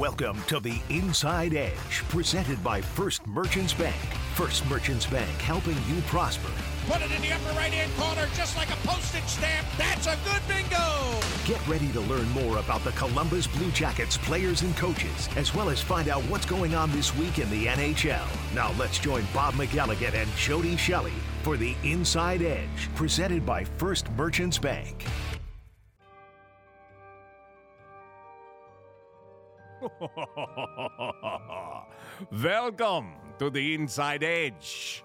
Welcome to the Inside Edge, presented by First Merchants Bank. First Merchants Bank, helping you prosper. Put it in the upper right hand corner, just like a postage stamp. That's a good bingo. Get ready to learn more about the Columbus Blue Jackets players and coaches, as well as find out what's going on this week in the NHL. Now let's join Bob McElligott and Jody Shelley for the Inside Edge, presented by First Merchants Bank. Welcome to the Inside Edge.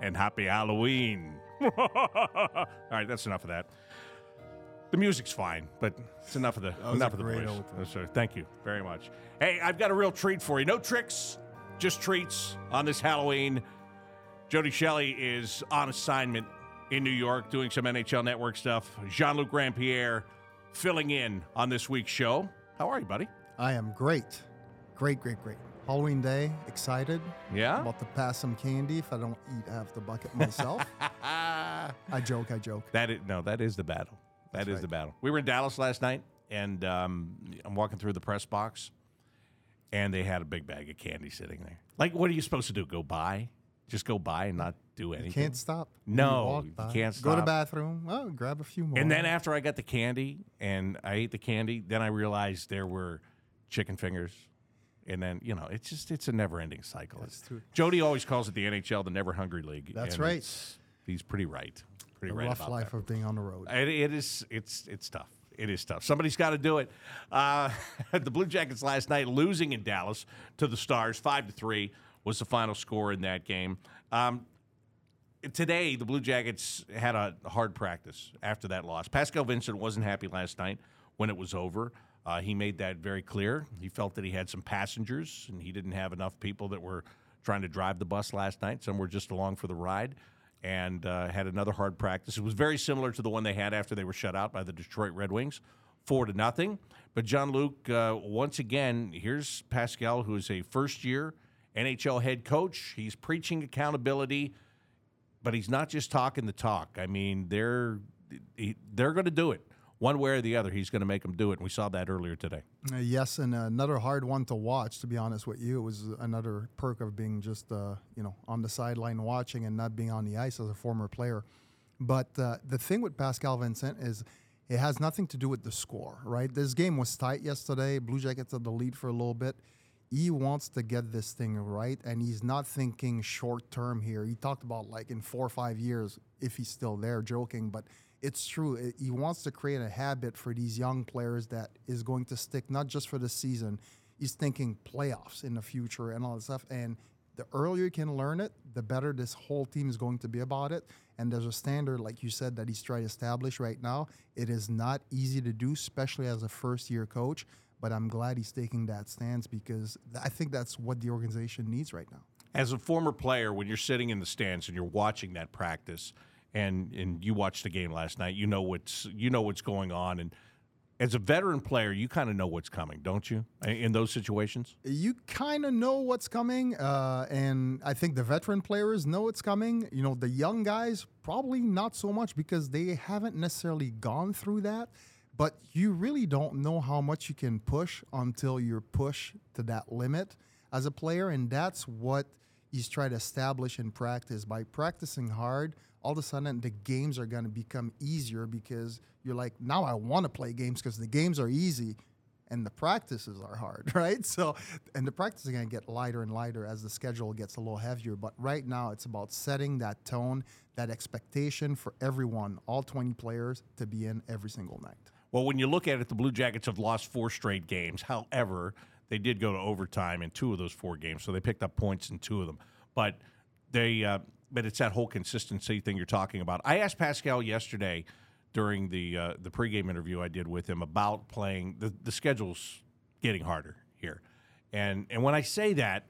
And happy Halloween. All right, that's enough of that. The music's fine, but it's enough of the enough of the great voice. so thank you very much. Hey, I've got a real treat for you. No tricks, just treats on this Halloween. Jody Shelley is on assignment in New York doing some NHL Network stuff. Jean Luc Grandpierre filling in on this week's show. How are you, buddy? I am great. Great, great, great. Halloween day, excited. Yeah? About to pass some candy if I don't eat half the bucket myself. I joke, I joke. That is no, that is the battle. That is right. the battle. We were in Dallas last night, and um, I'm walking through the press box, and they had a big bag of candy sitting there. Like, what are you supposed to do? Go buy? Just go buy and not do anything? You can't stop. No, You you can't stop. Go to bathroom. Oh, grab a few more. And then after I got the candy and I ate the candy, then I realized there were chicken fingers. And then, you know, it's just, it's a never ending cycle. true. Jody always calls it the NHL, the Never Hungry League. That's right. He's pretty right. Pretty the right rough life that. of being on the road. It, it is. It's it's tough. It is tough. Somebody's got to do it. Uh, the Blue Jackets last night losing in Dallas to the Stars, five to three was the final score in that game. Um, today, the Blue Jackets had a hard practice after that loss. Pascal Vincent wasn't happy last night when it was over. Uh, he made that very clear. He felt that he had some passengers and he didn't have enough people that were trying to drive the bus last night. Some were just along for the ride and uh, had another hard practice. It was very similar to the one they had after they were shut out by the Detroit Red Wings, four to nothing. But Jean Luc, uh, once again, here's Pascal, who is a first year NHL head coach. He's preaching accountability but he's not just talking the talk. I mean, they're they're going to do it one way or the other. He's going to make them do it, and we saw that earlier today. Uh, yes, and another hard one to watch. To be honest with you, it was another perk of being just uh, you know on the sideline watching and not being on the ice as a former player. But uh, the thing with Pascal Vincent is it has nothing to do with the score, right? This game was tight yesterday. Blue Jackets had the lead for a little bit. He wants to get this thing right, and he's not thinking short term here. He talked about like in four or five years if he's still there, joking, but it's true. It- He wants to create a habit for these young players that is going to stick not just for the season. He's thinking playoffs in the future and all that stuff. And the earlier you can learn it, the better this whole team is going to be about it. And there's a standard, like you said, that he's trying to establish right now. It is not easy to do, especially as a first year coach. But I'm glad he's taking that stance because I think that's what the organization needs right now. As a former player, when you're sitting in the stands and you're watching that practice, and and you watched the game last night, you know what's you know what's going on, and as a veteran player, you kind of know what's coming, don't you? In- those situations, you kind of know what's coming, uh, and I think the veteran players know it's coming. You know, the young guys probably not so much because they haven't necessarily gone through that. But you really don't know how much you can push until you're pushed to that limit as a player, and that's what he's trying to establish in practice. By practicing hard, all of a sudden the games are going to become easier because you're like, now I want to play games because the games are easy and the practices are hard, right? So, and the practice is going to get lighter and lighter as the schedule gets a little heavier. But right now, it's about setting that tone, that expectation for everyone, all 20 players, to be in every single night. Well, when you look at it, the Blue Jackets have lost four straight games. However, they did go to overtime in two of those four games, so they picked up points in two of them. But they, uh, but it's that whole consistency thing you're talking about. I asked Pascal yesterday during the uh, the pregame interview I did with him about playing the the schedule's getting harder here, and and when I say that.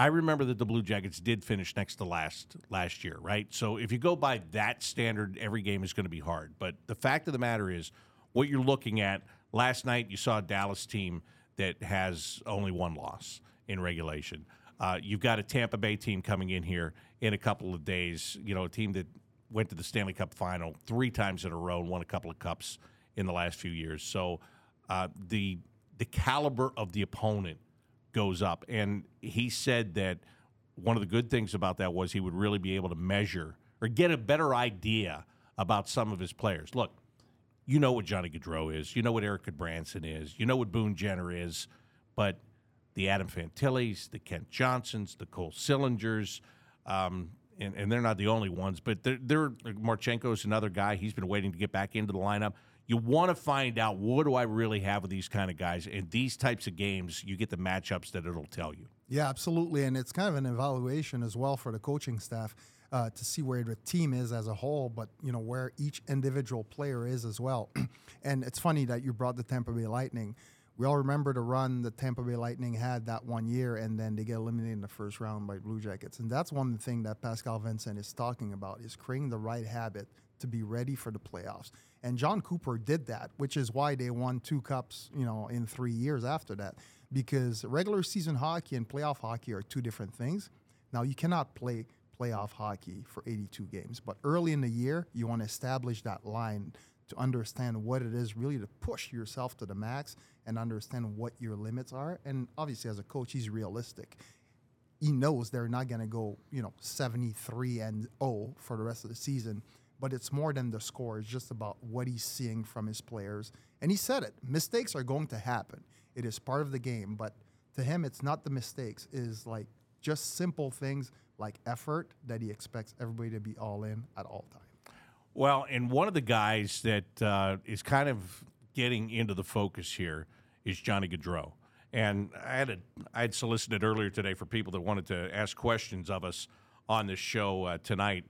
I remember that the Blue Jackets did finish next to last last year, right? So if you go by that standard, every game is going to be hard. But the fact of the matter is, what you're looking at last night, you saw a Dallas team that has only one loss in regulation. Uh, you've got a Tampa Bay team coming in here in a couple of days. You know, a team that went to the Stanley Cup final three times in a row and won a couple of cups in the last few years. So uh, the the caliber of the opponent goes up. And he said that one of the good things about that was he would really be able to measure or get a better idea about some of his players. Look, you know what Johnny Gaudreau is, you know what Erik Gudbranson is, you know what Boone Jenner is, but the Adam Fantillis, the Kent Johnsons, the Cole Sillingers, um, and, and, they're not the only ones, but they're, they're Marchenko's another guy. He's been waiting to get back into the lineup. You want to find out what do I really have with these kind of guys. In these types of games, you get the matchups that it'll tell you. Yeah, absolutely. And it's kind of an evaluation as well for the coaching staff uh, to see where the team is as a whole, but you know where each individual player is as well. and it's funny that you brought the Tampa Bay Lightning. We all remember the run the Tampa Bay Lightning had that one year, and then they get eliminated in the first round by Blue Jackets. And that's one thing that Pascal Vincent is talking about: is creating the right habit to be ready for the playoffs. And Jon Cooper did that, which is why they won two cups, you know, in three years after that. Because regular season hockey and playoff hockey are two different things. Now you cannot play playoff hockey for 82 games. But early in the year, you want to establish that line to understand what it is really to push yourself to the max and understand what your limits are. And obviously, as a coach, he's realistic. He knows they're not going to go, you know, 73 and 0 for the rest of the season. But it's more than the score. It's just about what he's seeing from his players. And he said it. Mistakes are going to happen. It is part of the game. But to him, it's not the mistakes. It is like just simple things like effort that he expects everybody to be all in at all times. Well, and one of the guys that uh, is kind of getting into the focus here is Johnny Gaudreau. And I had a, I had solicited earlier today for people that wanted to ask questions of us on this show uh, tonight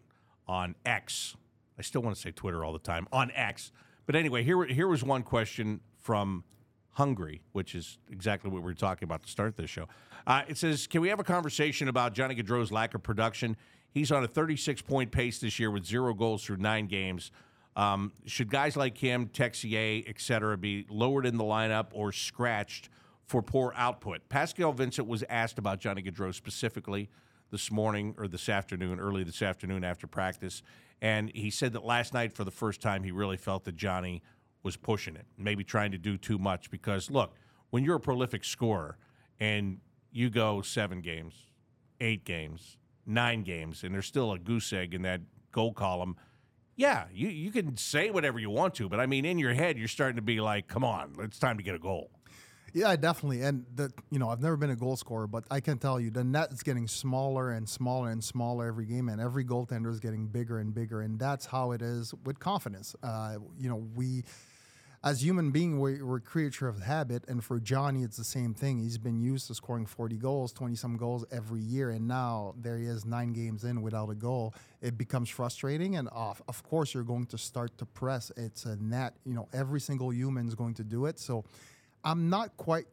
on X. I still want to say Twitter all the time on X. But anyway, here here was one question from Hungry, which is exactly what we were talking about to start this show. Uh, it says, "Can we have a conversation about Johnny Gaudreau's lack of production? He's on a 36 point pace this year with zero goals through nine games. Um, should guys like him, Texier, et cetera, be lowered in the lineup or scratched for poor output?" Pascal Vincent was asked about Johnny Gaudreau specifically this morning or this afternoon, early this afternoon after practice, and he said that last night, for the first time, he really felt that Johnny was pushing it, maybe trying to do too much. Because look, when you're a prolific scorer and you go seven games, eight games, nine games, and there's still a goose egg in that goal column. Yeah, you, you can say whatever you want to, but I mean, in your head, you're starting to be like, come on, it's time to get a goal. Yeah, definitely. And the you know, I've never been a goal scorer, but I can tell you the net is getting smaller and smaller and smaller every game, and every goaltender is getting bigger and bigger, and that's how it is with confidence. Uh, you know, we as human being, we're, we're creature of habit, and for Johnny, it's the same thing. He's been used to scoring 40 goals, 20 some goals every year, and now there he is nine games in without a goal. It becomes frustrating, and off. Of course, you're going to start to press. It's a net. You know, every single human is going to do it. So, I'm not quite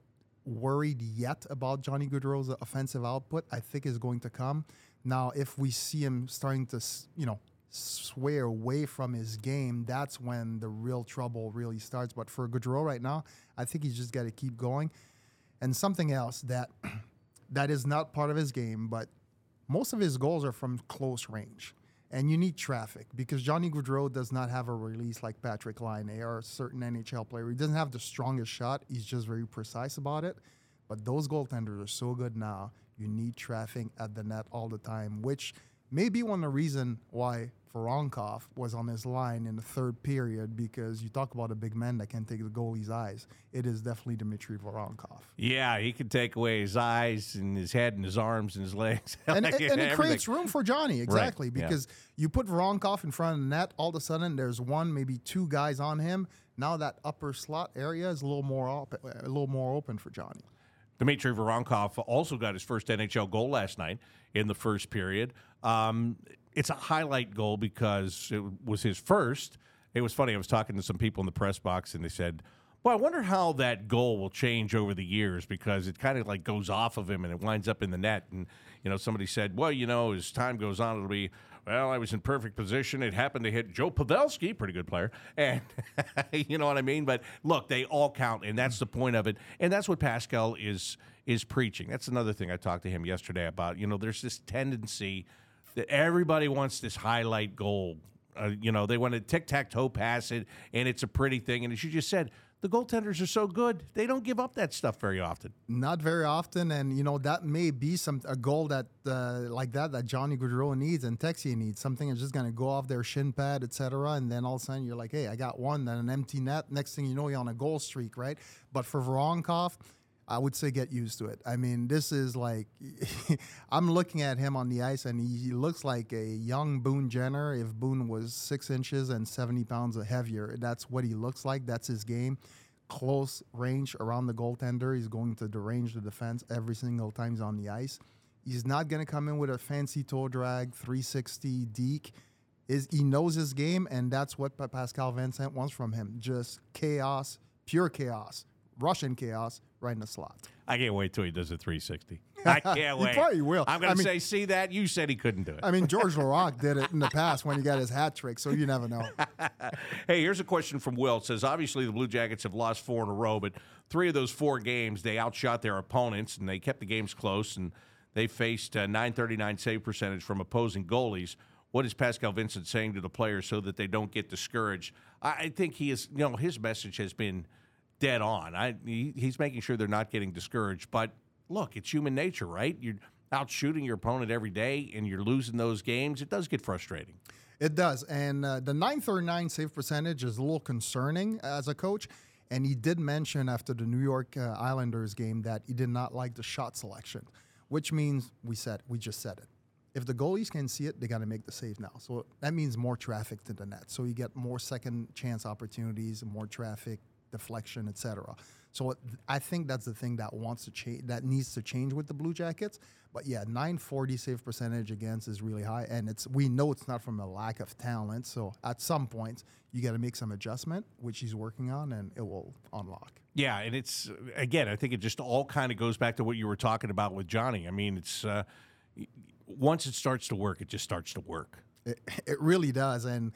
worried yet about Johnny Gaudreau's offensive output. I think is going to come. Now, if we see him starting to, you know, sway away from his game, that's when the real trouble really starts. But for Gaudreau right now, I think he's just got to keep going. And something else that that is not part of his game, but most of his goals are from close range. And you need traffic because Johnny Gaudreau does not have a release like Patrik Laine or a certain NHL player. He doesn't have the strongest shot. He's just very precise about it. But those goaltenders are so good now. You need traffic at the net all the time, which may be one of the reason why Voronkov was on his line in the third period because you talk about a big man that can take the goalie's eyes. It is definitely Dmitry Voronkov. Yeah, he can take away his eyes and his head and his arms and his legs. and, like, and, and it creates room for Johnny, exactly, right. because yeah. you put Voronkov in front of the net, all of a sudden there's one, maybe two guys on him. Now that upper slot area is a little more open, uh, a little more open for Johnny. Dmitry Voronkov also got his first NHL goal last night in the first period. Um, it's a highlight goal because it was his first. It was funny. I was talking to some people in the press box, and they said, "Well, I wonder how that goal will change over the years because it kind of like goes off of him and it winds up in the net." And you know, somebody said, "Well, you know, as time goes on, it'll be." Well, I was in perfect position. It happened to hit Joe Pavelski, pretty good player, and you know what I mean. But look, they all count, and that's the point of it. And that's what Pascal is is preaching. That's another thing I talked to him yesterday about. You know, there's this tendency that everybody wants this highlight goal. Uh, you know, they want to tic tac toe pass it, and it's a pretty thing. And as you just said, the goaltenders are so good, they don't give up that stuff very often. Not very often, and you know that may be some a goal that uh, like that that Johnny Gaudreau needs and Texier needs. Something that's just going to go off their shin pad, etc. And then all of a sudden you're like, hey, I got one. Then an empty net. Next thing you know, you're on a goal streak, right? But for Voronkov, I would say get used to it. I mean, this is like I'm looking at him on the ice, and he looks like a young Boone Jenner. If Boone was six inches and 70 pounds heavier, that's what he looks like. That's his game. Close range around the goaltender. He's going to derange the defense every single time he's on the ice. He's not going to come in with a fancy toe drag 360 deke. Is he knows his game, and that's what Pascal Vincent wants from him. Just chaos, pure chaos, Russian chaos, right in the slot. I can't wait till he does a 360. I can't wait. he probably will. I'm going I to mean- say, see that? You said he couldn't do it. I mean, Georges Laraque did it in the past when he got his hat trick, so you never know. Hey, here's a question from Will. It says, obviously, the Blue Jackets have lost four in a row, but three of those four games, they outshot their opponents and they kept the games close and they faced a 939 save percentage from opposing goalies. What is Pascal Vincent saying to the players so that they don't get discouraged? I think he is, you know, his message has been dead on. I, he, he's making sure they're not getting discouraged. But look, it's human nature, right? You're out shooting your opponent every day and you're losing those games. It does get frustrating. It does. And uh, the 939 save percentage is a little concerning as a coach. And he did mention after the New York uh, Islanders game that he did not like the shot selection, which means we said we just said it. If the goalies can see it, they got to make the save now. So that means more traffic to the net. So you get more second chance opportunities, more traffic, deflection, etc. So I think that's the thing that wants to change, that needs to change with the Blue Jackets. But yeah, 940 save percentage against is really high, and it's we know it's not from a lack of talent. So at some point, you got to make some adjustment, which he's working on, and it will unlock. Yeah, and it's again, I think it just all kind of goes back to what you were talking about with Johnny. I mean, it's uh, once it starts to work, it just starts to work. It, it really does. And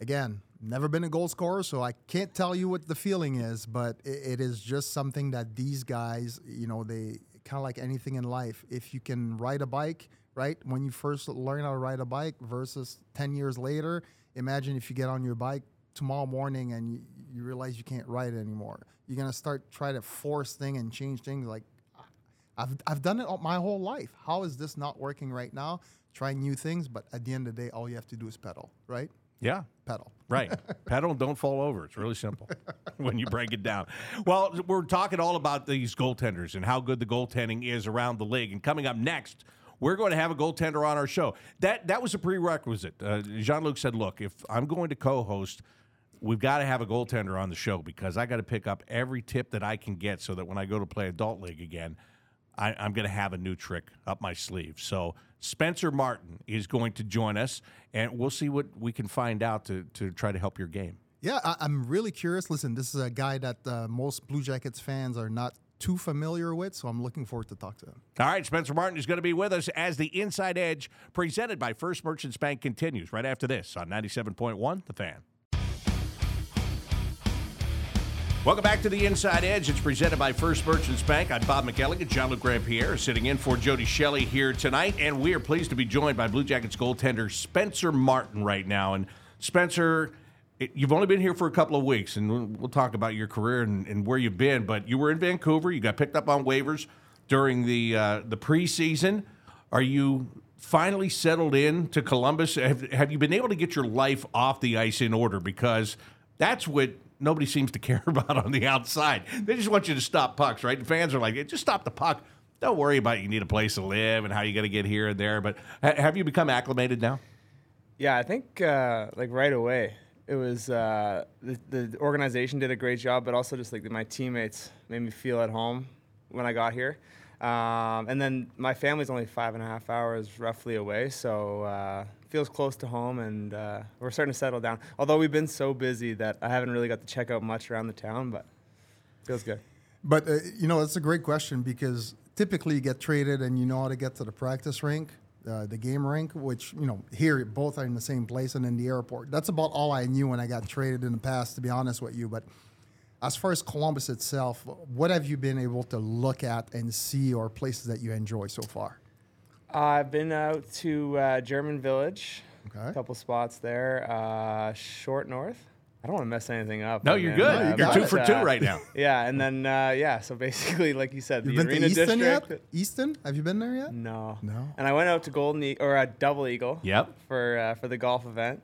again, never been a goal scorer, so I can't tell you what the feeling is, but it, it is just something that these guys, you know, they kind of like anything in life. If you can ride a bike, right, when you first learn how to ride a bike versus 10 years later, imagine if you get on your bike tomorrow morning and you, you realize you can't ride anymore. You're going to start try to force thing and change things like I've, I've done it all, my whole life. How is this not working right now? Trying new things, but at the end of the day, all you have to do is pedal, right? Yeah. Pedal. Right. Pedal and don't fall over. It's really simple when you break it down. Well, we're talking all about these goaltenders and how good the goaltending is around the league. And coming up next, we're going to have a goaltender on our show. That that was a prerequisite. Uh, Jean Luc said, "Look, if I'm going to co-host, we've got to have a goaltender on the show because I got to pick up every tip that I can get so that when I go to play adult league again, I, I'm going to have a new trick up my sleeve. So Spencer Martin is going to join us, and we'll see what we can find out to, to try to help your game. Yeah, I, I'm really curious. Listen, this is a guy that uh, most Blue Jackets fans are not too familiar with, so I'm looking forward to talk to him. All right, Spencer Martin is going to be with us as the Inside Edge presented by First Merchants Bank continues right after this on 97.1 The Fan. Welcome back to the Inside Edge. It's presented by First Merchants Bank. I'm Bob McElligott. Jean Luc Grand Pierre sitting in for Jody Shelley here tonight, and we are pleased to be joined by Blue Jackets goaltender Spencer Martin right now. And Spencer, it, you've only been here for a couple of weeks, and we'll, we'll talk about your career and, and where you've been. But you were in Vancouver. You got picked up on waivers during the uh, the preseason. Are you finally settled in to Columbus? Have, have you been able to get your life off the ice in order? Because that's what nobody seems to care about on the outside. They just want you to stop pucks, right? The fans are like, just stop the puck. Don't worry about you need a place to live and how you got to get here and there. But ha- have you become acclimated now? Yeah, I think uh, like right away. It was uh, the, the organization did a great job, but also just like my teammates made me feel at home when I got here. Um, and then my family's only five and a half hours roughly away, so uh, feels close to home, and uh, we're starting to settle down. Although we've been so busy that I haven't really got to check out much around the town, but feels good. But uh, you know, it's a great question because typically you get traded and you know how to get to the practice rink, uh, the game rink, which you know here both are in the same place and in the airport. That's about all I knew when I got traded in the past, to be honest with you. But as far as Columbus itself, what have you been able to look at and see, or places that you enjoy so far? I've been out to uh, German Village, Okay. a couple spots there, uh, Short North. I don't want to mess anything up. No, you're man, good. uh, You're but, two for two uh, right now. Yeah, and then uh, yeah, so basically, like you said, You've the been arena to Easton district. yet? Easton? Have you been there yet? No. No. And I went out to Golden Eagle or uh, Double Eagle. Yep. For uh, for the golf event.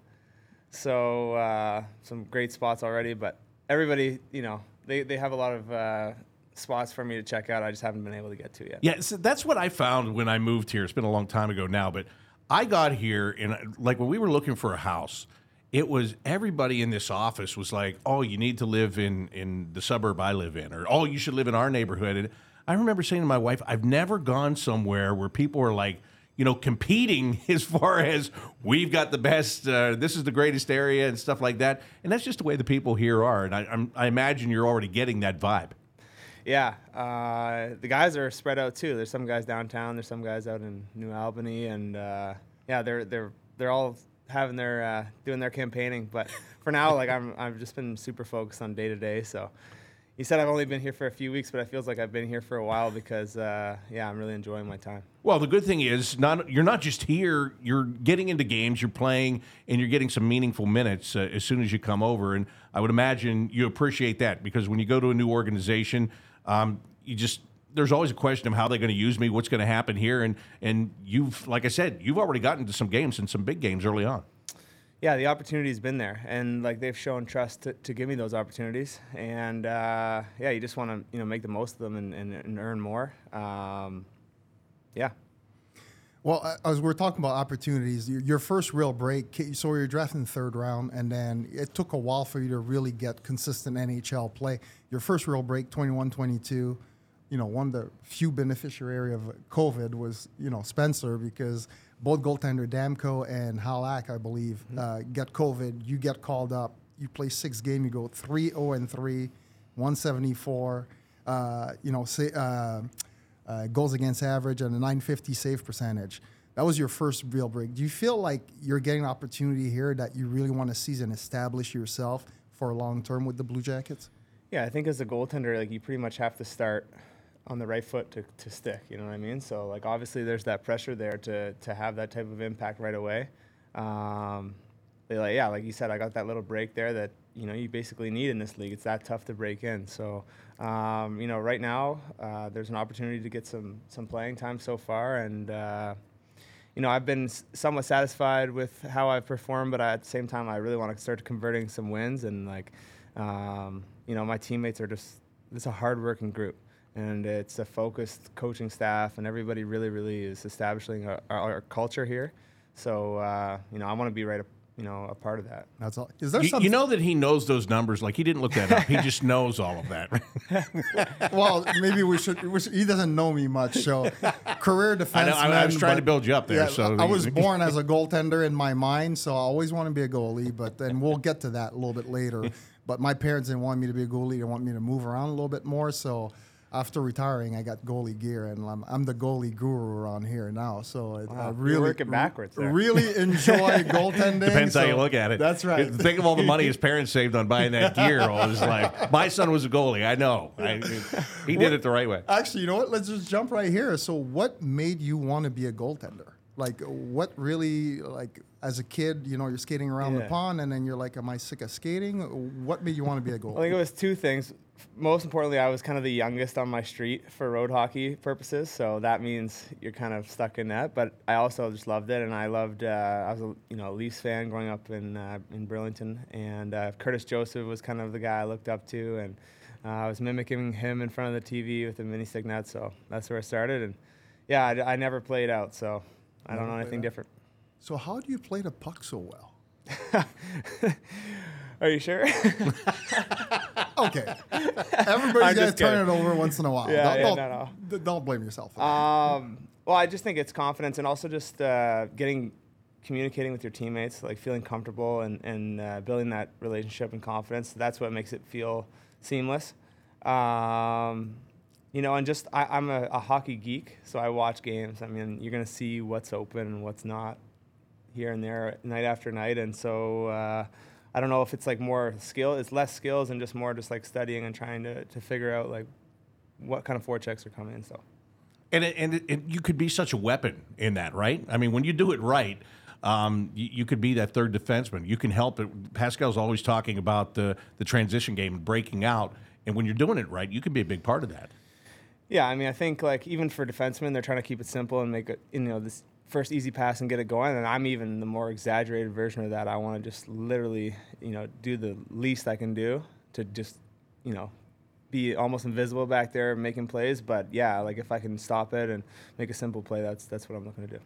So uh, some great spots already, but everybody, you know, they, they have a lot of uh, spots for me to check out. I just haven't been able to get to yet. Yeah, so that's what I found when I moved here. It's been a long time ago now, but I got here and like when we were looking for a house, it was everybody in this office was like, "Oh, you need to live in in the suburb I live in," or "Oh, you should live in our neighborhood." And I remember saying to my wife, "I've never gone somewhere where people are like." You know, competing as far as we've got the best, uh, this is the greatest area and stuff like that, and that's just the way the people here are. And I, I imagine you're already getting that vibe. Yeah, uh, the guys are spread out too. There's some guys downtown. There's some guys out in New Albany, and uh, yeah, they're they're they're all having their uh, doing their campaigning. But for now, like I'm I've just been super focused on day to day. So you said I've only been here for a few weeks, but it feels like I've been here for a while because uh, yeah, I'm really enjoying my time. Well, the good thing is, not you're not just here. You're getting into games, you're playing, and you're getting some meaningful minutes uh, as soon as you come over. And I would imagine you appreciate that because when you go to a new organization, um, you just there's always a question of how they're going to use me, what's going to happen here, and and you've like I said, you've already gotten to some games and some big games early on. Yeah, the opportunity's been there, and like they've shown trust to, to give me those opportunities, and uh, yeah, you just want to you know make the most of them and, and, and earn more. Um, yeah, Well, as we're talking about opportunities, your, your first real break, so you're drafted in the third round, and then it took a while for you to really get consistent NHL play. Your first real break, 21 22, you know, one of the few beneficiary of COVID was, you know, Spencer, because both goaltender Demko and Halak, I believe, uh, get COVID. You get called up. You play six games, you go 3 0 and 3, 174. Uh, you know, say, uh, uh, goals against average and a 950 save percentage. That was your first real break. Do you feel like you're getting an opportunity here that you really want to seize and establish yourself for long term with the Blue Jackets? Yeah, I think as a goaltender, like you pretty much have to start on the right foot to, to stick. You know what I mean? So like obviously there's that pressure there to to have that type of impact right away. Um, they like yeah, like you said, I got that little break there that you know you basically need in this league. It's that tough to break in. So um, you know right now uh, there's an opportunity to get some some playing time so far and. Uh, you know, I've been somewhat satisfied with how I've performed, but at the same time, I really want to start converting some wins. And like, um, you know, my teammates are just it's a hardworking group, and it's a focused coaching staff, and everybody really, really is establishing our, our, our culture here. So, uh, you know, I want to be right, a, you know, a part of that. That's all. Is there You, some? you know that he knows those numbers. Like he didn't look that up. He just knows all of that. well, maybe we should, we should. He doesn't know me much, so career defenseman. I know, I- I was trying to build you up there, Yeah, so I was born as a goaltender in my mind, so I always want to be a goalie. But then we'll get to that a little bit later. But my parents didn't want me to be a goalie; they want me to move around a little bit more. So after retiring, I got goalie gear, and I'm, I'm the goalie guru around here now. So it, I Wow, you're really working backwards there. Really enjoy goaltending. Depends how you look at it. That's right. Think of all the money his parents saved on buying that gear all his life. My son was a goalie. I know. I, he did it the right way. Actually, you know what? Let's just jump right here. So, what made you want to be a goaltender? Like, what really, like, as a kid, you know, you're skating around the pond, and then you're like, "Am I sick of skating?" What made you want to be a I think goalie? it was two things. Most importantly, I was kind of the youngest on my street for road hockey purposes, so that means you're kind of stuck in that. But I also just loved it, and I loved. Uh, I was a you know Leafs fan growing up in uh, in Burlington, and uh, Curtis Joseph was kind of the guy I looked up to, and uh, I was mimicking him in front of the TV with the mini stick net. So that's where I started, and yeah, I, I never played out, so I don't know anything out. different. So, how do you play the puck so well? Are you sure? Okay, everybody's got to turn it over once in a while. Yeah, don't, yeah, don't, no, no. don't blame yourself. Um, well, I just think it's confidence and also just uh, getting communicating with your teammates, like feeling comfortable and, and uh, building that relationship and confidence. That's what makes it feel seamless. Um, you know, and just I, I'm a, a hockey geek, so I watch games. I mean, you're gonna see what's open and what's not here and there, night after night, and so. Uh, I don't know if it's like more skill, it's less skills and just more just like studying and trying to, to figure out like what kind of forechecks are coming in. So And it, and, it, and you could be such a weapon in that, right? I mean, when you do it right, Um, you, you, could be that third defenseman. You can help it. Pascal's always talking about the the transition game and breaking out, and when you're doing it right, you can be a big part of that. Yeah, I mean, I think like even for defensemen, they're trying to keep it simple and make it you know this first easy pass and get it going. And I'm even the more exaggerated version of that. I want to just literally you know do the least I can do to just you know be almost invisible back there making plays. But yeah, like if I can stop it and make a simple play, that's that's what I'm looking to do.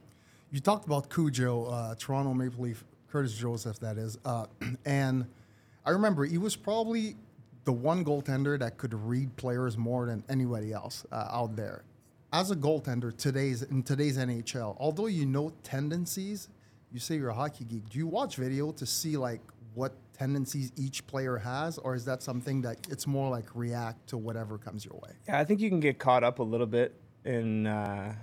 You talked about Cujo, uh, Toronto Maple Leaf, Curtis Joseph, that is, uh, and I remember he was probably the one goaltender that could read players more than anybody else uh, out there. As a goaltender, today's in today's NHL, although you know tendencies, you say you're a hockey geek. Do you watch video to see like what tendencies each player has, or is that something that it's more like react to whatever comes your way? Yeah, I think you can get caught up a little bit in, uh,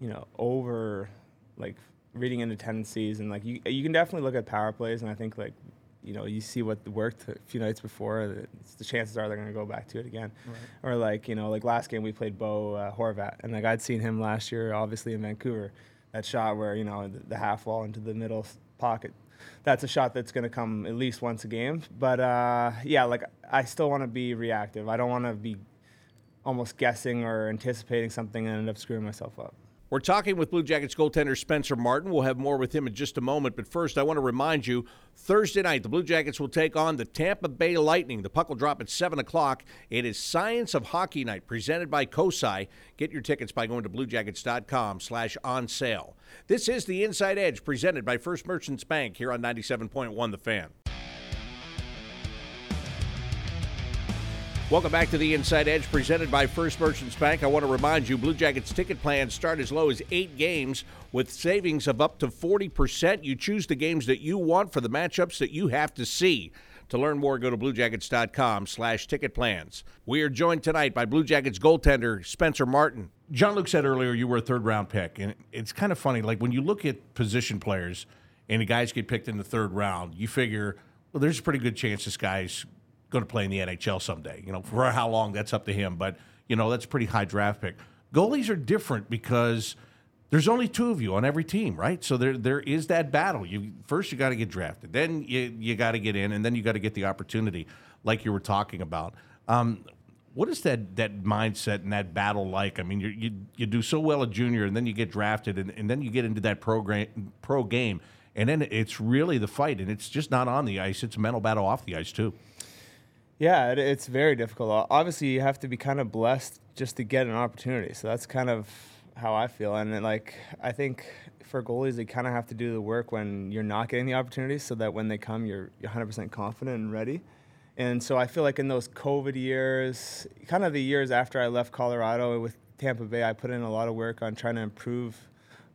you know, over like reading into tendencies and like you you can definitely look at power plays, and I think like you know you see what worked a few nights before, the chances are they're going to go back to it again. Right. Or like you know like last game we played Bo uh, Horvat, and like I'd seen him last year, obviously in Vancouver, that shot where you know the, the half wall into the middle pocket that's a shot that's going to come at least once a game. But uh, yeah, like I still want to be reactive. I don't want to be almost guessing or anticipating something and end up screwing myself up. We're talking with Blue Jackets goaltender Spencer Martin. We'll have more with him in just a moment. But first, I want to remind you Thursday night, the Blue Jackets will take on the Tampa Bay Lightning. The puck will drop at 7 o'clock. It is Science of Hockey Night presented by COSI. Get your tickets by going to bluejackets.com slash on sale. This is the Inside Edge presented by First Merchants Bank here on 97.1 The Fan. Welcome back to the Inside Edge presented by First Merchants Bank. I want to remind you Blue Jackets ticket plans start as low as eight games with savings of up to 40%. You choose the games that you want for the matchups that you have to see. To learn more, go to bluejackets.com slash ticket plans. We are joined tonight by Blue Jackets goaltender Spencer Martin. Jean Luc said earlier you were a third round pick, and it's kind of funny. Like when you look at position players and the guys get picked in the third round, you figure, well, there's a pretty good chance this guy's – going to play in the NHL someday. You know, for how long that's up to him, but you know that's pretty high draft pick. Goalies are different because there's only two of you on every team, right? So there there is that battle. You first you got to get drafted, then you you got to get in, and then you got to get the opportunity, like you were talking about. Um, what is that that mindset and that battle like? I mean, you you you do so well at junior, and then you get drafted, and, and then you get into that program pro game, and then it's really the fight, and it's just not on the ice; it's a mental battle off the ice too. Yeah, it, it's very difficult. Obviously, you have to be kind of blessed just to get an opportunity. So that's kind of how I feel. And like, I think for goalies, they kind of have to do the work when you're not getting the opportunities, so that when they come, you're 100% confident and ready. And so I feel like in those COVID years, kind of the years after I left Colorado with Tampa Bay, I put in a lot of work on trying to improve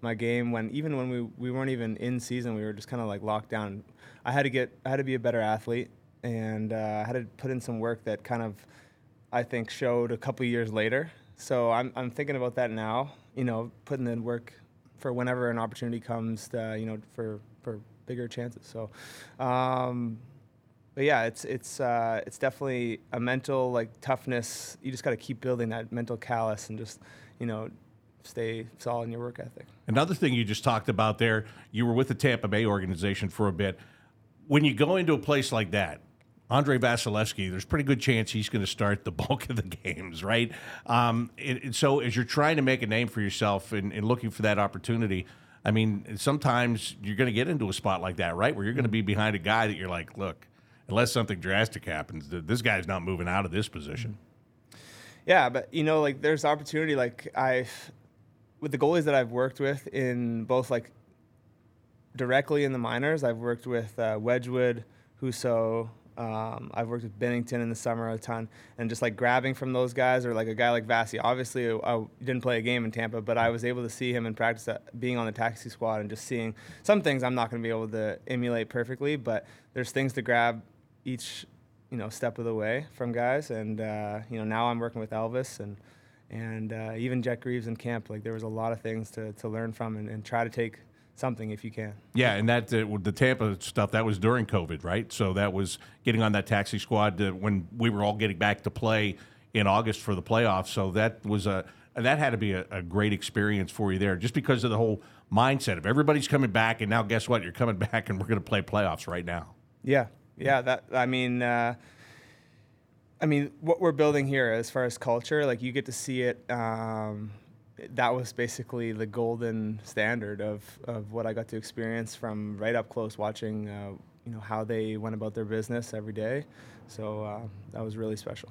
my game. When even when we we weren't even in season, we were just kind of like locked down. I had to get I had to be a better athlete and uh, had to put in some work that kind of, I think, showed a couple years later. So I'm, I'm thinking about that now, you know, putting in work for whenever an opportunity comes, to, you know, for, for bigger chances. So, um, but yeah, it's it's uh, it's definitely a mental like toughness. You just got to keep building that mental callus and just, you know, stay solid in your work ethic. Another thing you just talked about there, you were with the Tampa Bay organization for a bit. When you go into a place like that, Andrei Vasilevskiy, there's pretty good chance he's going to start the bulk of the games, right? Um, and, so as you're trying to make a name for yourself and, and, looking for that opportunity, I mean, sometimes you're going to get into a spot like that, right, where you're going to be behind a guy that you're like, look, unless something drastic happens, this guy's not moving out of this position. Yeah, but you know, like there's opportunity. Like I've with the goalies that I've worked with in both like directly in the minors, I've worked with uh, Wedgewood, Husso, um, I've worked with Binnington in the summer a ton, and just like grabbing from those guys, or like a guy like Vasi. Obviously, I didn't play a game in Tampa, but I was able to see him in practice, at, being on the taxi squad, and just seeing some things I'm not going to be able to emulate perfectly, but there's things to grab each, you know, step of the way from guys. And uh, you know, now I'm working with Elvis and and uh, even Jack Greaves in camp. Like there was a lot of things to to learn from and, and try to take something if you can. Yeah, and that uh, the Tampa stuff that was during COVID, right? So that was getting on that taxi squad to, when we were all getting back to play in August for the playoffs. So that was a that had to be a, a great experience for you there, just because of the whole mindset of everybody's coming back, and now guess what? You're coming back, and we're going to play playoffs right now. Yeah, yeah. That I mean, uh, I mean, what we're building here as far as culture, like you get to see it. Um, that was basically the golden standard of, of what I got to experience from right up close watching, uh, you know, how they went about their business every day. So uh, that was really special.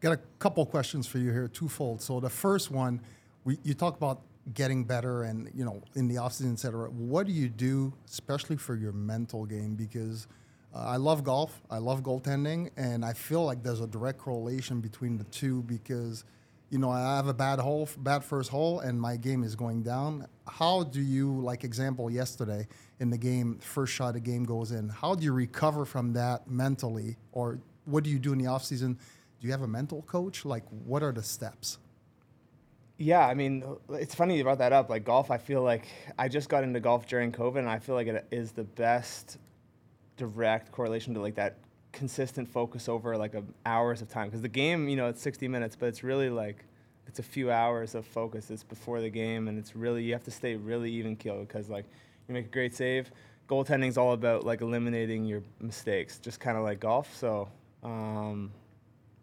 Got a couple questions for you here, twofold. So the first one, we, you talk about getting better and you know in the offseason, et cetera. What do you do, especially for your mental game? Because uh, I love golf, I love goaltending, and I feel like there's a direct correlation between the two because you know I have a bad hole, bad first hole, and my game is going down. How do you, like example yesterday in the game, first shot the game goes in? How do you recover from that mentally, or what do you do in the off season? Do you have a mental coach? Like, what are the steps? Yeah, I mean, it's funny you brought that up. Like golf, I feel like I just got into golf during COVID, and I feel like it is the best direct correlation to like that consistent focus over like a, hours of time. Because the game, you know, it's 60 minutes, but it's really like it's a few hours of focus. It's before the game, and it's really you have to stay really even keel because like you make a great save. Goaltending is all about like eliminating your mistakes, just kind of like golf. So. Um,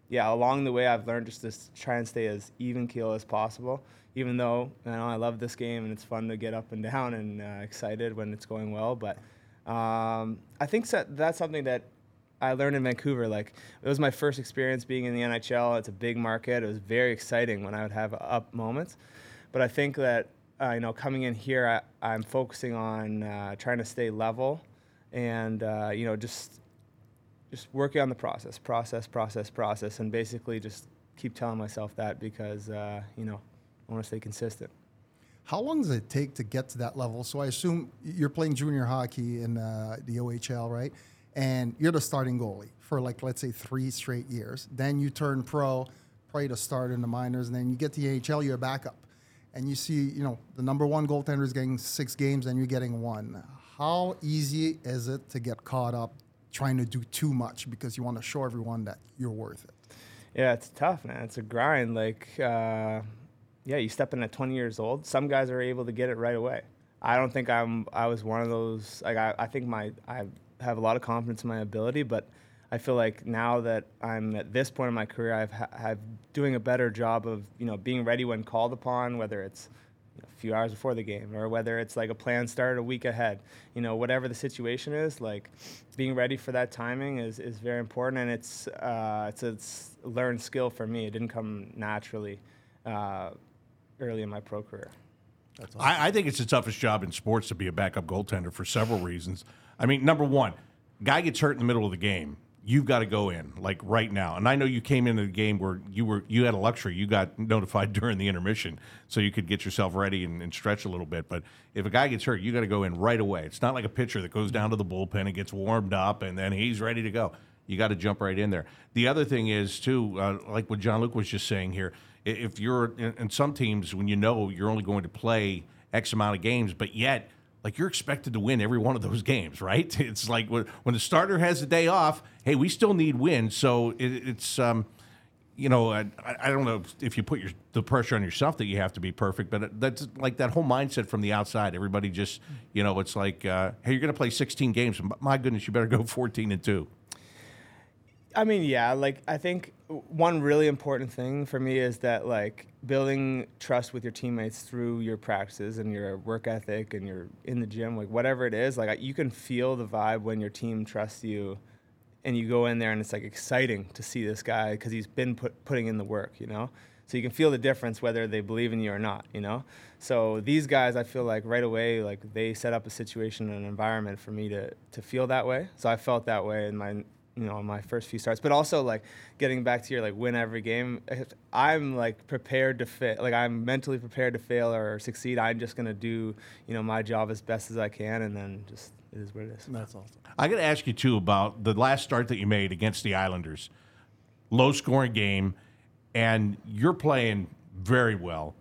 yeah, along the way, I've learned just to try and stay as even keel as possible. Even though you know I love this game and it's fun to get up and down and uh, excited when it's going well, but um, I think that that's something that I learned in Vancouver. Like it was my first experience being in the NHL. It's a big market. It was very exciting when I would have up moments, but I think that uh, you know coming in here, I, am focusing on uh, trying to stay level and uh, you know just just working on the process, process, process, process, and basically just keep telling myself that because uh, you know I want to stay consistent. How long does it take to get to that level? So I assume you're playing junior hockey in uh, the OHL, right? And you're the starting goalie for like let's say three straight years. Then you turn pro, probably to start in the minors, and then you get the AHL, you're a backup, and you see you know the number one goaltender is getting six games, and you're getting one. How easy is it to get caught up trying to do too much because you want to show everyone that you're worth it. Yeah, it's tough, man. It's a grind. Like, uh, yeah, you step in at 20 years old. Some guys are able to get it right away. I don't think I'm. I was one of those. Like, I, I think my I have a lot of confidence in my ability, but I feel like now that I'm at this point in my career, I've have doing a better job of you know being ready when called upon, whether it's a few hours before the game, or whether it's like a plan started a week ahead. You know, whatever the situation is, like being ready for that timing is, is very important, and it's uh, it's a learned skill for me. It didn't come naturally uh, early in my pro career. Awesome. I, I think it's the toughest job in sports to be a backup goaltender for several reasons. I mean, number one, guy gets hurt in the middle of the game you've got to go in like right now. And I know you came into the game where you were you had a luxury. You got notified during the intermission, so you could get yourself ready and, and stretch a little bit. But if a guy gets hurt, you got to go in right away. It's not like a pitcher that goes down to the bullpen and gets warmed up and then he's ready to go. You got to jump right in there. The other thing is too, uh, like what Jean Luc was just saying here. If you're in, in some teams, when you know you're only going to play X amount of games, but yet like you're expected to win every one of those games, right? It's like when, the starter has a day off, hey, we still need wins. So it, it's, um, you know, I, I don't know if you put your, the pressure on yourself that you have to be perfect, but that's like that whole mindset from the outside. Everybody just, you know, it's like, uh, hey, you're going to play 16 games. My goodness, you better go 14 and two. I mean, yeah, like I think one really important thing for me is that like building trust with your teammates through your practices and your work ethic and you're in the gym, like whatever it is, like you can feel the vibe when your team trusts you and you go in there and it's like exciting to see this guy because he's been put, putting in the work, you know? So you can feel the difference whether they believe in you or not, you know? So these guys, I feel like right away, like they set up a situation and an environment for me to, to feel that way. So I felt that way in my you know on my first few starts but also like getting back to your like win every game i'm like prepared to fail like i'm mentally prepared to fail or succeed i'm just going to do you know my job as best as i can and then just it is what it is. That's awesome. I got to ask you too about the last start that you made against the islanders. Low scoring game and you're playing very well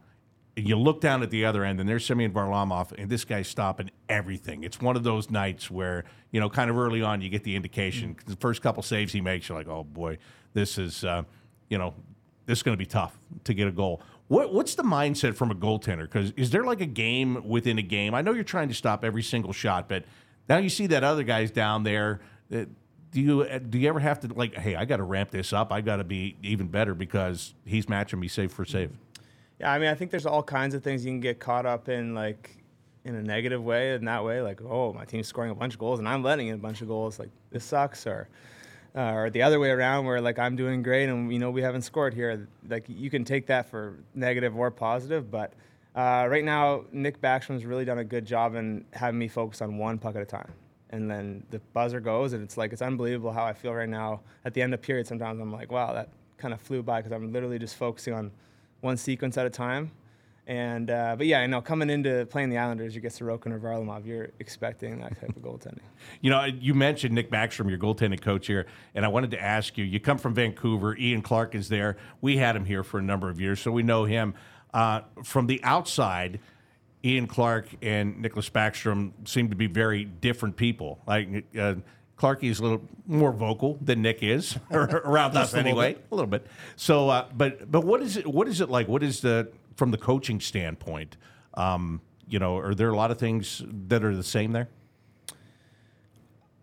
you look down at the other end, and there's Semyon Varlamov, and this guy's stopping everything. It's one of those nights where, you know, kind of early on, you get the indication. Mm-hmm. The first couple saves he makes, you're like, oh boy, this is, uh, you know, this is going to be tough to get a goal. What, what's the mindset from a goaltender? Because is there like a game within a game? I know you're trying to stop every single shot, but now you see that other guy's down there. That, do you do you ever have to like, hey, I got to ramp this up. I got to be even better because he's matching me save for save. Yeah, I mean, I think there's all kinds of things you can get caught up in, like in a negative way, in that way, like, oh, my team's scoring a bunch of goals and I'm letting in a bunch of goals. Like this sucks, or uh, or the other way around, where like I'm doing great and you know we haven't scored here. Like you can take that for negative or positive, but. Uh, right now, Nick Backstrom's really done a good job in having me focus on one puck at a time and then the buzzer goes, and it's like it's unbelievable how I feel right now. At the end of period, sometimes I'm like, wow, that kind of flew by because I'm literally just focusing on one sequence at a time. And uh, but yeah, I know coming into playing the Islanders, you get Sorokin or Varlamov, you're expecting that type of goaltending. You know, you mentioned Nick Backstrom, your goaltending coach here, and I wanted to ask you. You come from Vancouver. Ian Clark is there. We had him here for a number of years, so we know him. Uh, from the outside, Ian Clark and Nicholas Backstrom seem to be very different people. Like uh, Clarky is a little more vocal than Nick is around us anyway, a little bit. So, uh, but but what is it? What is it like? What is the from the coaching standpoint? Um, you know, are there a lot of things that are the same there?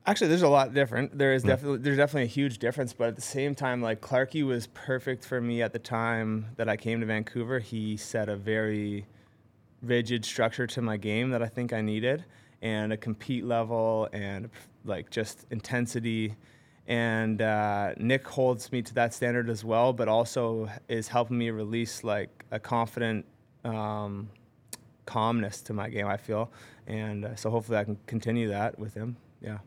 Actually, there's a lot different. There is definitely there's definitely a huge difference, but at the same time, like Clarky was perfect for me at the time that I came to Vancouver. He set a very rigid structure to my game that I think I needed, and a compete level and like just intensity. And uh, Nick holds me to that standard as well, but also is helping me release like a confident um, calmness to my game. I feel, and uh, so hopefully I can continue that with him. Yeah.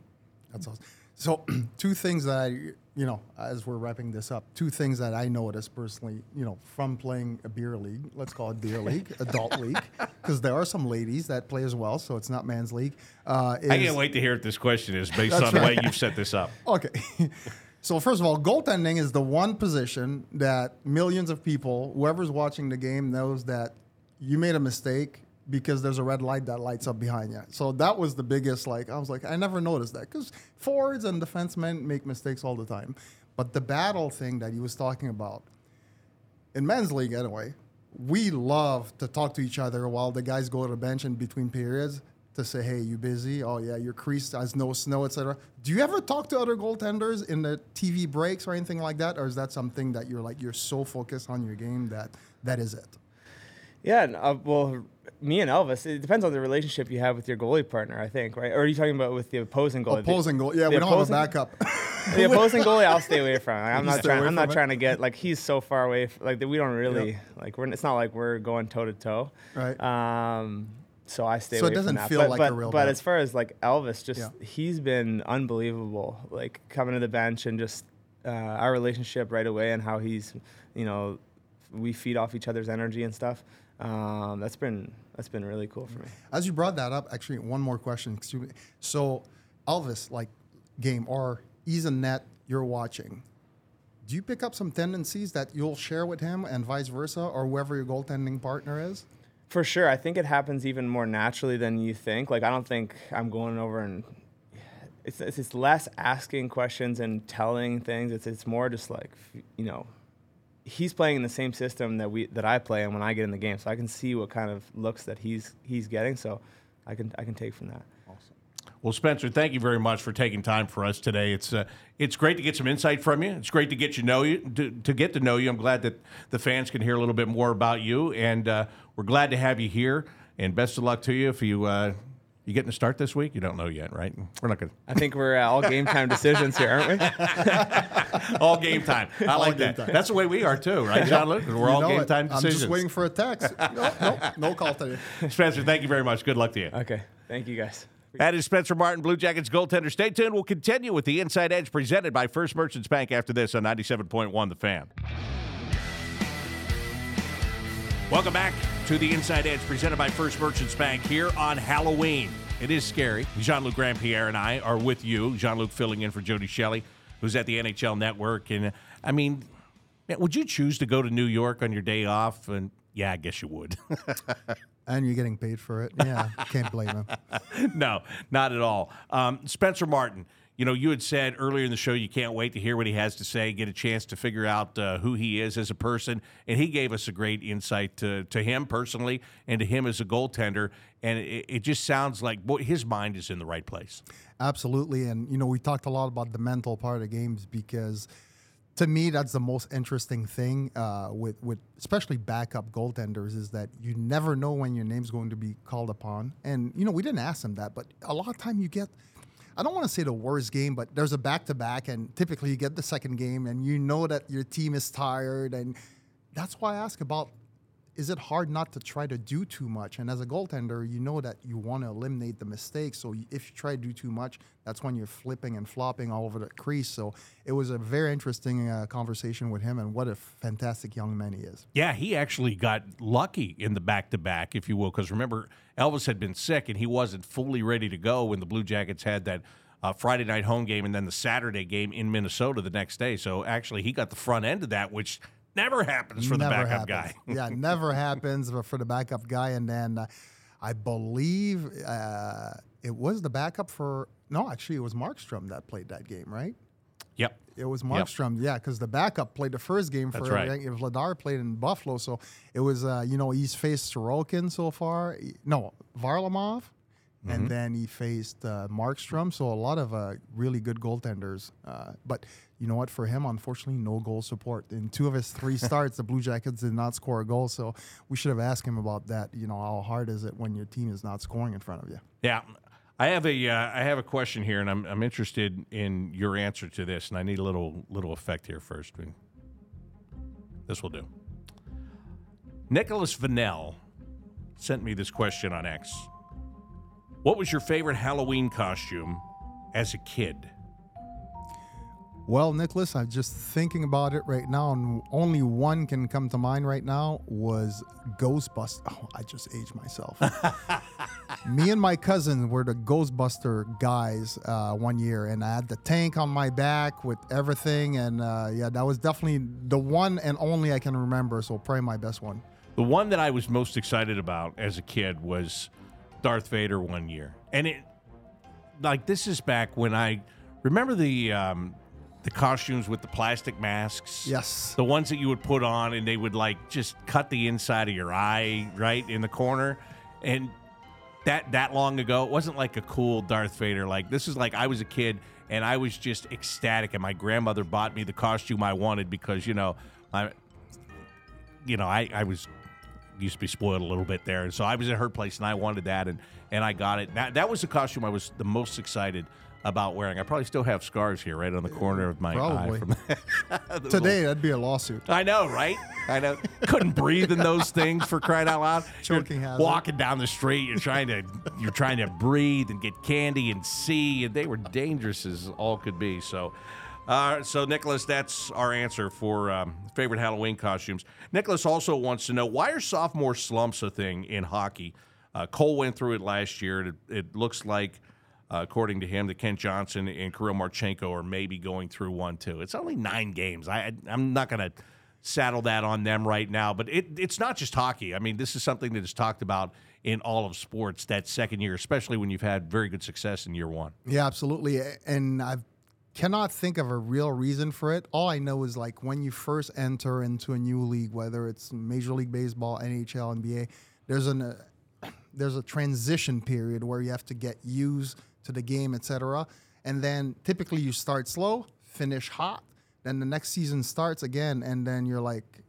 That's awesome. So, two things that I, you know, as we're wrapping this up, two things that I noticed personally, you know, from playing a beer league, let's call it beer league, adult league, because there are some ladies that play as well, so it's not man's league. Uh, is, I can't wait to hear what this question is based on right. the way you've set this up. Okay. So first of all, goaltending is the one position that millions of people, whoever's watching the game, knows that you made a mistake because there's a red light that lights up behind you. So that was the biggest, like, I was like, I never noticed that because forwards and defensemen make mistakes all the time. But the battle thing that he was talking about, in men's league anyway, we love to talk to each other while the guys go to the bench in between periods to say, hey, you busy? Oh, yeah, your crease has no snow, etc. Do you ever talk to other goaltenders in the TV breaks or anything like that? Or is that something that you're like, you're so focused on your game that that is it? Yeah, uh, well, me and Elvis, it depends on the relationship you have with your goalie partner, I think, right? Or are you talking about with the opposing goalie? Opposing goalie, yeah, the we don't have a backup. the opposing goalie, I'll stay away from. Like, I'm not trying. I'm not it? trying to get like he's so far away. like we don't really yep. like. We're. It's not like we're going toe to toe. Right. Um. So I stay so away it doesn't from that. feel but, like but, a real. But bad. as far as like Elvis, just yeah. he's been unbelievable. Like coming to the bench and just uh, our relationship right away and how he's, you know, we feed off each other's energy and stuff. Um, that's been that's been really cool for me. As you brought that up, actually, one more question. Excuse me. So, Elvis, like game or he's a net you're watching. Do you pick up some tendencies that you'll share with him, and vice versa, or whoever your goaltending partner is? For sure, I think it happens even more naturally than you think. Like I don't think I'm going over and it's it's, it's less asking questions and telling things. It's it's more just like you know he's playing in the same system that we that I play and when I get in the game, so I can see what kind of looks that he's he's getting. So I can I can take from that. Awesome. Well, Spencer, thank you very much for taking time for us today. It's uh, it's great to get some insight from you. It's great to get you know you to, to get to know you. I'm glad that the fans can hear a little bit more about you, and uh, we're glad to have you here. And best of luck to you if you. Uh, you getting to start this week? You don't know yet, right? We're not going to. I think we're uh, all game time decisions here, aren't we? all game time. I like that. Time. That's the way we are too, right, Jean Luc? We're you all game it. time decisions. I'm just waiting for a text. no, no, no call today. Spencer, thank you very much. Good luck to you. Okay. Thank you, guys. That is Spencer Martin, Blue Jackets goaltender. Stay tuned. We'll continue with the Inside Edge presented by First Merchants Bank after this on 97.1 The Fan. Welcome back to the Inside Edge presented by First Merchants Bank here on Halloween. It is scary. Jean Luc Grandpierre and I are with you. Jean Luc filling in for Jody Shelley, who's at the NHL Network. And I mean, would you choose to go to New York on your day off? And yeah, I guess you would. and you're getting paid for it. Yeah, can't blame him. no, not at all. Um, Spencer Martin, you know, you had said earlier in the show you can't wait to hear what he has to say, get a chance to figure out uh, who he is as a person, and he gave us a great insight to to him personally and to him as a goaltender, and it, it just sounds like boy, his mind is in the right place. Absolutely, and you know we talked a lot about the mental part of games because to me that's the most interesting thing uh, with with especially backup goaltenders is that you never know when your name's going to be called upon, and you know we didn't ask them that, but a lot of time you get. I don't want to say the worst game, but there's a back to back, and typically you get the second game, and you know that your team is tired, and that's why I ask about is it hard not to try to do too much? And as a goaltender, you know that you want to eliminate the mistakes. So if you try to do too much, that's when you're flipping and flopping all over the crease. So it was a very interesting uh, conversation with him, and what a fantastic young man he is. Yeah, he actually got lucky in the back to back, if you will, because remember, Elvis had been sick and he wasn't fully ready to go when the Blue Jackets had that. Uh, Friday night home game and then the Saturday game in Minnesota the next day. So actually, he got the front end of that, which Never happens for the Never backup happens. guy. yeah, never happens but for the backup guy. And then uh, I believe uh, it was the backup for, no, actually, it was Markstrom that played that game, right? Yep. It was Markstrom, yeah, because the backup played the first game for That's right. Vladar played in Buffalo, so it was uh, you know he's faced Sorokin so far, no Varlamov, Mm-hmm. and then he faced uh, Markstrom, so a lot of uh, really good goaltenders. Uh, but you know what? For him, unfortunately, no goal support. In two of his three starts, the Blue Jackets did not score a goal, so we should have asked him about that. You know, how hard is it when your team is not scoring in front of you? Yeah. I have a uh, I have a question here, and I'm I'm interested in your answer to this, and I need a little little effect here first. This will do. Nicholas Vanel sent me this question on X. What was your favorite Halloween costume as a kid? Well, Nicholas, I'm just thinking about it right now, and only one can come to mind right now was Ghostbuster. Oh, I just aged myself. Me and my cousin were the Ghostbuster guys uh, one year, and I had the tank on my back with everything, and uh, yeah, that was definitely the one and only I can remember. So probably my best one. The one that I was most excited about as a kid was Darth Vader one year, and it like this is back when I remember the um, the costumes with the plastic masks. Yes. the ones that you would put on, and they would like just cut the inside of your eye right in the corner, and that that long ago, it wasn't like a cool Darth Vader. Like this is like I was a kid and I was just ecstatic, and my grandmother bought me the costume I wanted because you know I, you know I I was used to be spoiled a little bit there, and so I was at her place and I wanted that, and and I got it. That that was the costume I was the most excited about wearing. I probably still have scars here, right on the corner of my Probably. eye. From those Today, that'd be a lawsuit. I know, right? I know. Couldn't breathe in those things for crying out loud. Choking You're hazard. Walking down the street, you're trying to you're trying to breathe and get candy and see, and they were dangerous as all could be. So, uh, so Nicholas, that's our answer for um, favorite Halloween costumes. Nicholas also wants to know why are sophomore slumps a thing in hockey? Uh, Cole went through it last year. It, it looks like. Uh, according to him, that Kent Johnson and Kirill Marchenko are maybe going through one too. It's only nine games. I, I'm not going to saddle that on them right now, but it, it's not just hockey. I mean, this is something that is talked about in all of sports that second year, especially when you've had very good success in year one. Yeah, absolutely. And I cannot think of a real reason for it. All I know is like when you first enter into a new league, whether it's Major League Baseball, NHL, NBA, there's an uh, there's a transition period where you have to get used to the game, etc. And then typically you start slow, finish hot, then the next season starts again, and then you're like,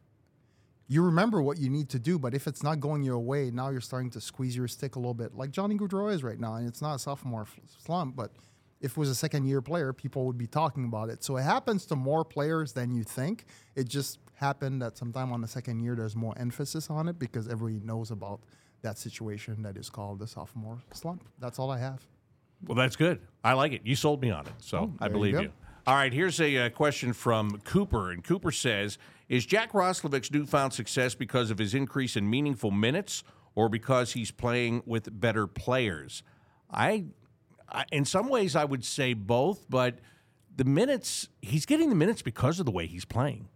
you remember what you need to do, but if it's not going your way, now you're starting to squeeze your stick a little bit, like Johnny Gaudreau is right now. And it's not a sophomore slump, but if it was a second year player, people would be talking about it. So it happens to more players than you think. It just happened that sometime on the second year, there's more emphasis on it because everybody knows about that situation that is called the sophomore slump. That's all I have. Well, that's good. I like it. You sold me on it, so I Oh, you believe go. you. All right, here's a uh, question from Cooper, and Cooper says: Is Jack Roslovic's newfound success because of his increase in meaningful minutes, or because he's playing with better players? I, I, in some ways, I would say both, but the minutes he's getting the minutes because of the way he's playing.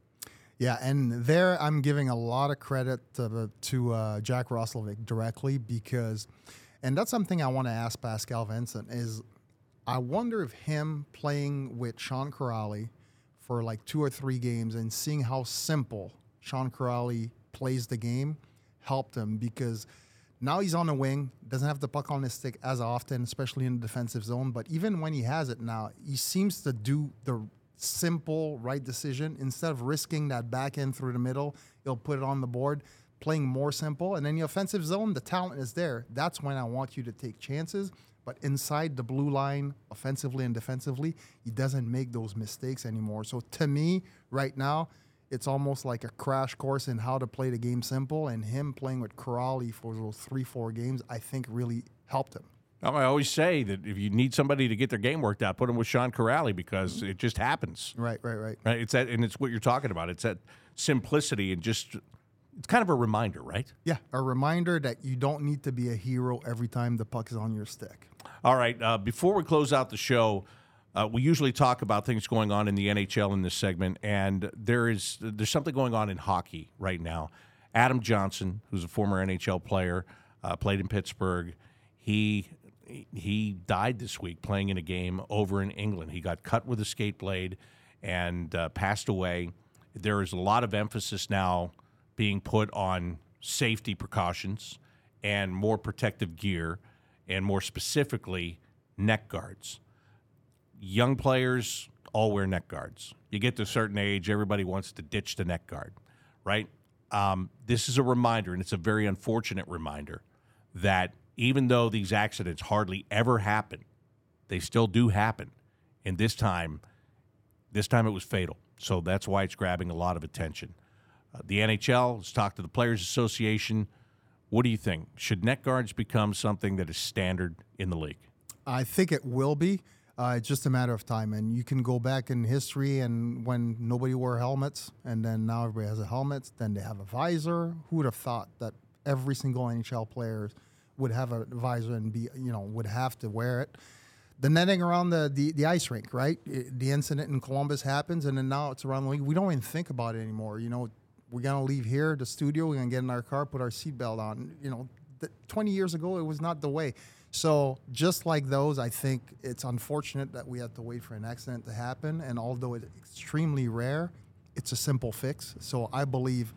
Yeah, and there I'm giving a lot of credit to, to uh, Jack Roslovic directly because, and that's something I want to ask Pascal Vincent is, I wonder if him playing with Sean Kuraly for like two or three games and seeing how simple Sean Kuraly plays the game helped him because now he's on the wing, doesn't have the puck on his stick as often, especially in the defensive zone. But even when he has it now, he seems to do the simple right decision instead of risking that back end through the middle. He'll put it on the board, playing more simple. And in the offensive zone, the talent is there. That's when I want you to take chances. But inside the blue line, offensively and defensively, he doesn't make those mistakes anymore. So to me, right now, it's almost like a crash course in how to play the game simple. And him playing with Kuraly for those three, four games, I think really helped him. I always say that if you need somebody to get their game worked out, put them with Sean Kuraly because it just happens. Right, right, right. Right. It's that, and it's what you're talking about. It's that simplicity and just. It's kind of a reminder, right? Yeah, a reminder that you don't need to be a hero every time the puck is on your stick. All right. Uh, before we close out the show, uh, we usually talk about things going on in the NHL in this segment, and there is there's something going on in hockey right now. Adam Johnson, who's a former NHL player, uh, played in Pittsburgh. He he died this week playing in a game over in England. He got cut with a skate blade and uh, passed away. There is a lot of emphasis now being put on safety precautions and more protective gear, and more specifically, neck guards. Young players all wear neck guards. You get to a certain age, everybody wants to ditch the neck guard, right? Um, this is a reminder, and it's a very unfortunate reminder, that even though these accidents hardly ever happen, they still do happen. And this time, this time it was fatal. So that's why it's grabbing a lot of attention. The NHL has talked to the Players Association. What do you think? Should neck guards become something that is standard in the league? I think it will be. Uh, it's just a matter of time, and you can go back in history and when nobody wore helmets, and then now everybody has a helmet. Then they have a visor. Who would have thought that every single NHL player would have a visor and be, you know, would have to wear it? The netting around the, the, the ice rink, right? It, the incident in Columbus happens, and then now it's around the league. We don't even think about it anymore. You know, we're gonna leave here, the studio. We're gonna get in our car, put our seatbelt on. You know, the, 20 years ago, it was not the way. So just like those, I think it's unfortunate that we had to wait for an accident to happen. And although it's extremely rare, it's a simple fix. So I believe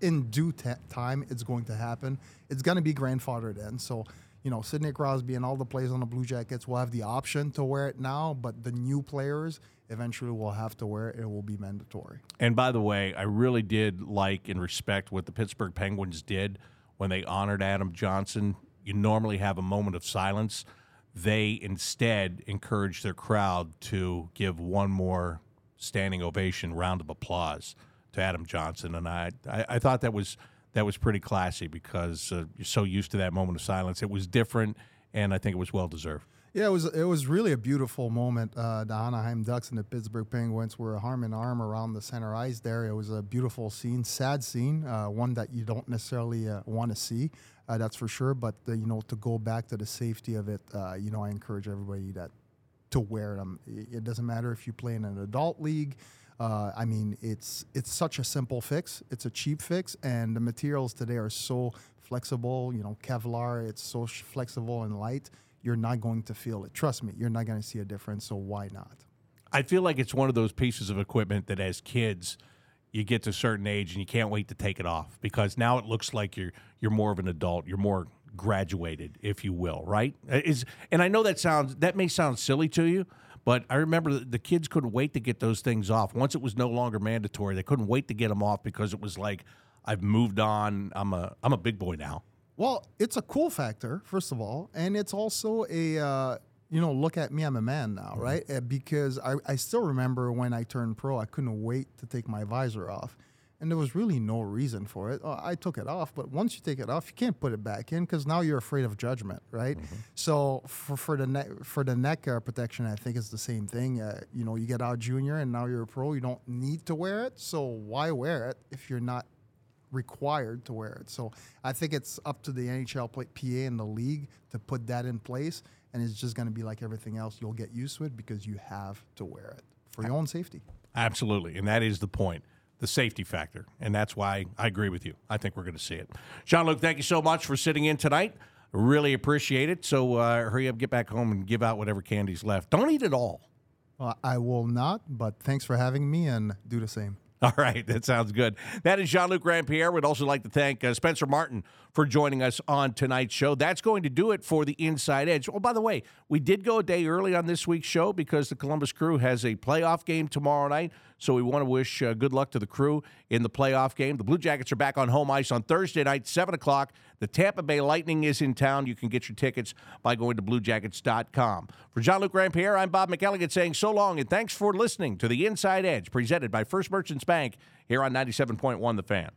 in due t- time it's going to happen. It's going to be grandfathered in. So you know, Sidney Crosby and all the players on the Blue Jackets will have the option to wear it now, but the new players eventually will have to wear it. It will be mandatory. And by the way, I really did like and respect what the Pittsburgh Penguins did when they honored Adam Johnson. You normally have a moment of silence. They instead encouraged their crowd to give one more standing ovation, round of applause to Adam Johnson, and I, I, I thought that was that was pretty classy because uh, you're so used to that moment of silence. It was different, and I think it was well deserved. Yeah, it was it was really a beautiful moment. Uh, the Anaheim Ducks and the Pittsburgh Penguins were arm in arm around the center ice there. It was a beautiful scene, sad scene, uh, one that you don't necessarily uh, want to see, uh, that's for sure. But you know, to go back to the safety of it, uh, you know, I encourage everybody that to wear them. It doesn't matter if you play in an adult league. Uh, I mean, it's it's such a simple fix. It's a cheap fix, and the materials today are so flexible. You know, Kevlar. It's so flexible and light. You're not going to feel it. Trust me, you're not going to see a difference. So why not? I feel like it's one of those pieces of equipment that, as kids, you get to a certain age and you can't wait to take it off because now it looks like you're you're more of an adult. You're more graduated, if you will, right? Is and I know that sounds that may sound silly to you, but I remember the kids couldn't wait to get those things off. Once it was no longer mandatory, they couldn't wait to get them off because it was like, I've moved on. I'm a I'm a big boy now. Well, it's a cool factor, first of all, and it's also a uh, you know look at me, I'm a man now, mm-hmm. right? Uh, because I, I still remember when I turned pro, I couldn't wait to take my visor off and there was really no reason for it. Oh, I took it off, but once you take it off, you can't put it back in because now you're afraid of judgment, right? Mm-hmm. So for, for the neck for the neck uh, protection, I think it's the same thing. Uh, you know, you get out junior and now you're a pro. You don't need to wear it, so why wear it if you're not required to wear it? So I think it's up to the NHL PA and the league to put that in place, and it's just going to be like everything else. You'll get used to it because you have to wear it for your own safety. Absolutely, and that is the point the safety factor. And that's why I agree with you. I think we're going to see it. Jean Luc, thank you so much for sitting in tonight. Really appreciate it. So uh, hurry up, get back home, and give out whatever candy's left. Don't eat it all. Well, I will not, but thanks for having me and do the same. All right, that sounds good. That is Jean Luc Grandpierre. We'd also like to thank uh, Spencer Martin for joining us on tonight's show. That's going to do it for the Inside Edge. Oh, by the way, we did go a day early on this week's show because the Columbus Crew has a playoff game tomorrow night. So we want to wish uh, good luck to the crew in the playoff game. The Blue Jackets are back on home ice on Thursday night, 7 o'clock. The Tampa Bay Lightning is in town. You can get your tickets by going to bluejackets.com. For Jean Luc Grandpierre, I'm Bob McElligott saying so long and thanks for listening to the Inside Edge presented by First Merchants Bank here on 97.1 The Fan.